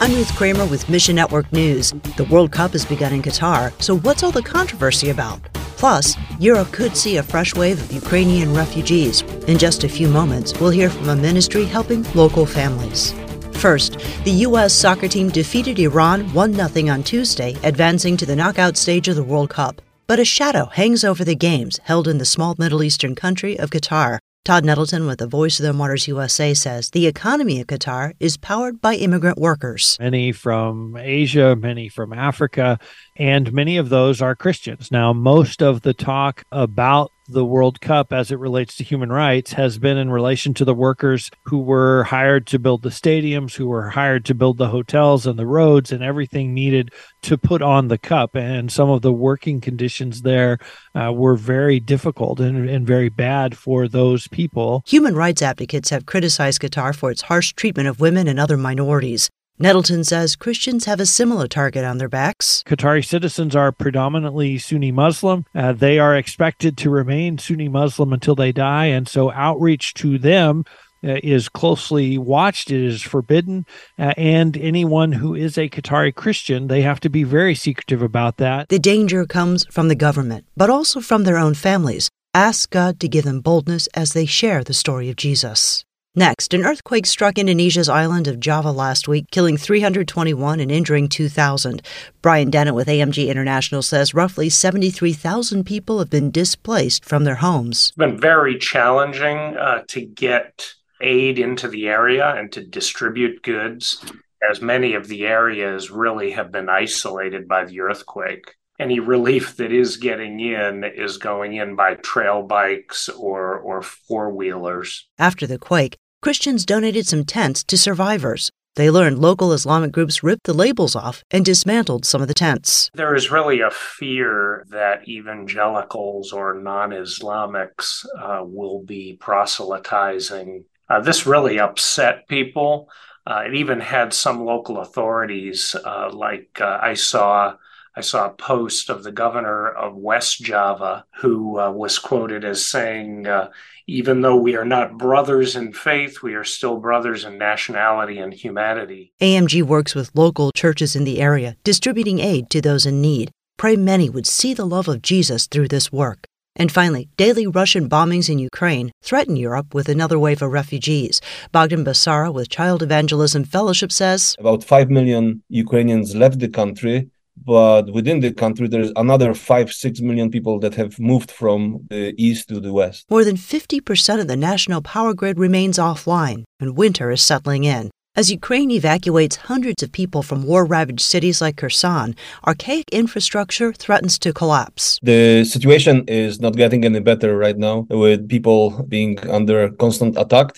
I'm Ruth Kramer with Mission Network News. The World Cup has begun in Qatar, so what's all the controversy about? Plus, Europe could see a fresh wave of Ukrainian refugees. In just a few moments, we'll hear from a ministry helping local families. First, the U.S. soccer team defeated Iran 1 0 on Tuesday, advancing to the knockout stage of the World Cup. But a shadow hangs over the games held in the small Middle Eastern country of Qatar. Todd Nettleton with the Voice of the Martyrs USA says the economy of Qatar is powered by immigrant workers. Many from Asia, many from Africa, and many of those are Christians. Now, most of the talk about the World Cup as it relates to human rights has been in relation to the workers who were hired to build the stadiums, who were hired to build the hotels and the roads and everything needed to put on the cup. And some of the working conditions there uh, were very difficult and, and very bad for those people. Human rights advocates have criticized Qatar for its harsh treatment of women and other minorities. Nettleton says Christians have a similar target on their backs. Qatari citizens are predominantly Sunni Muslim. Uh, they are expected to remain Sunni Muslim until they die, and so outreach to them uh, is closely watched. It is forbidden. Uh, and anyone who is a Qatari Christian, they have to be very secretive about that. The danger comes from the government, but also from their own families. Ask God to give them boldness as they share the story of Jesus. Next, an earthquake struck Indonesia's island of Java last week, killing 321 and injuring 2,000. Brian Dennett with AMG International says roughly 73,000 people have been displaced from their homes. It's been very challenging uh, to get aid into the area and to distribute goods, as many of the areas really have been isolated by the earthquake any relief that is getting in is going in by trail bikes or, or four wheelers. After the quake, Christians donated some tents to survivors. They learned local Islamic groups ripped the labels off and dismantled some of the tents. There is really a fear that evangelicals or non Islamics uh, will be proselytizing. Uh, this really upset people. Uh, it even had some local authorities, uh, like uh, I saw I saw a post of the governor of West Java who uh, was quoted as saying, uh, even though we are not brothers in faith, we are still brothers in nationality and humanity. AMG works with local churches in the area, distributing aid to those in need. Pray many would see the love of Jesus through this work. And finally, daily Russian bombings in Ukraine threaten Europe with another wave of refugees. Bogdan Basara with Child Evangelism Fellowship says About 5 million Ukrainians left the country but within the country there is another 5 6 million people that have moved from the east to the west more than 50% of the national power grid remains offline and winter is settling in as Ukraine evacuates hundreds of people from war ravaged cities like Kherson, archaic infrastructure threatens to collapse. The situation is not getting any better right now, with people being under constant attack.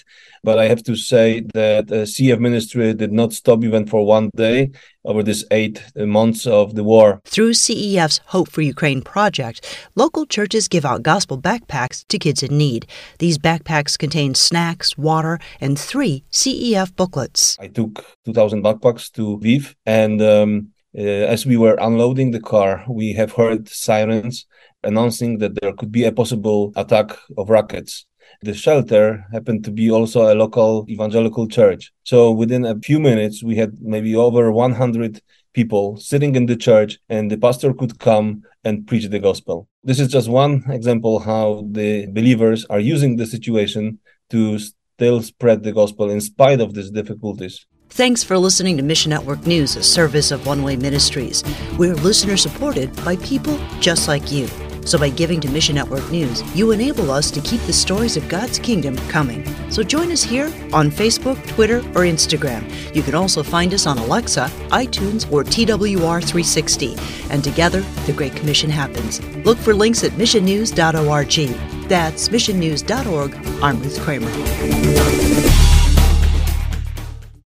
But I have to say that the CEF ministry did not stop even for one day over these eight months of the war. Through CEF's Hope for Ukraine project, local churches give out gospel backpacks to kids in need. These backpacks contain snacks, water, and three CEF booklets. I took 2,000 backpacks to Lviv, and um, uh, as we were unloading the car, we have heard sirens announcing that there could be a possible attack of rockets. The shelter happened to be also a local evangelical church. So within a few minutes, we had maybe over 100 people sitting in the church, and the pastor could come and preach the gospel. This is just one example how the believers are using the situation to still spread the gospel in spite of these difficulties. Thanks for listening to Mission Network News, a service of One Way Ministries. We're listener supported by people just like you. So by giving to Mission Network News, you enable us to keep the stories of God's kingdom coming. So join us here on Facebook, Twitter, or Instagram. You can also find us on Alexa, iTunes, or TWR360. And together, the Great Commission happens. Look for links at missionnews.org. That's missionnews.org. I'm Ruth Kramer.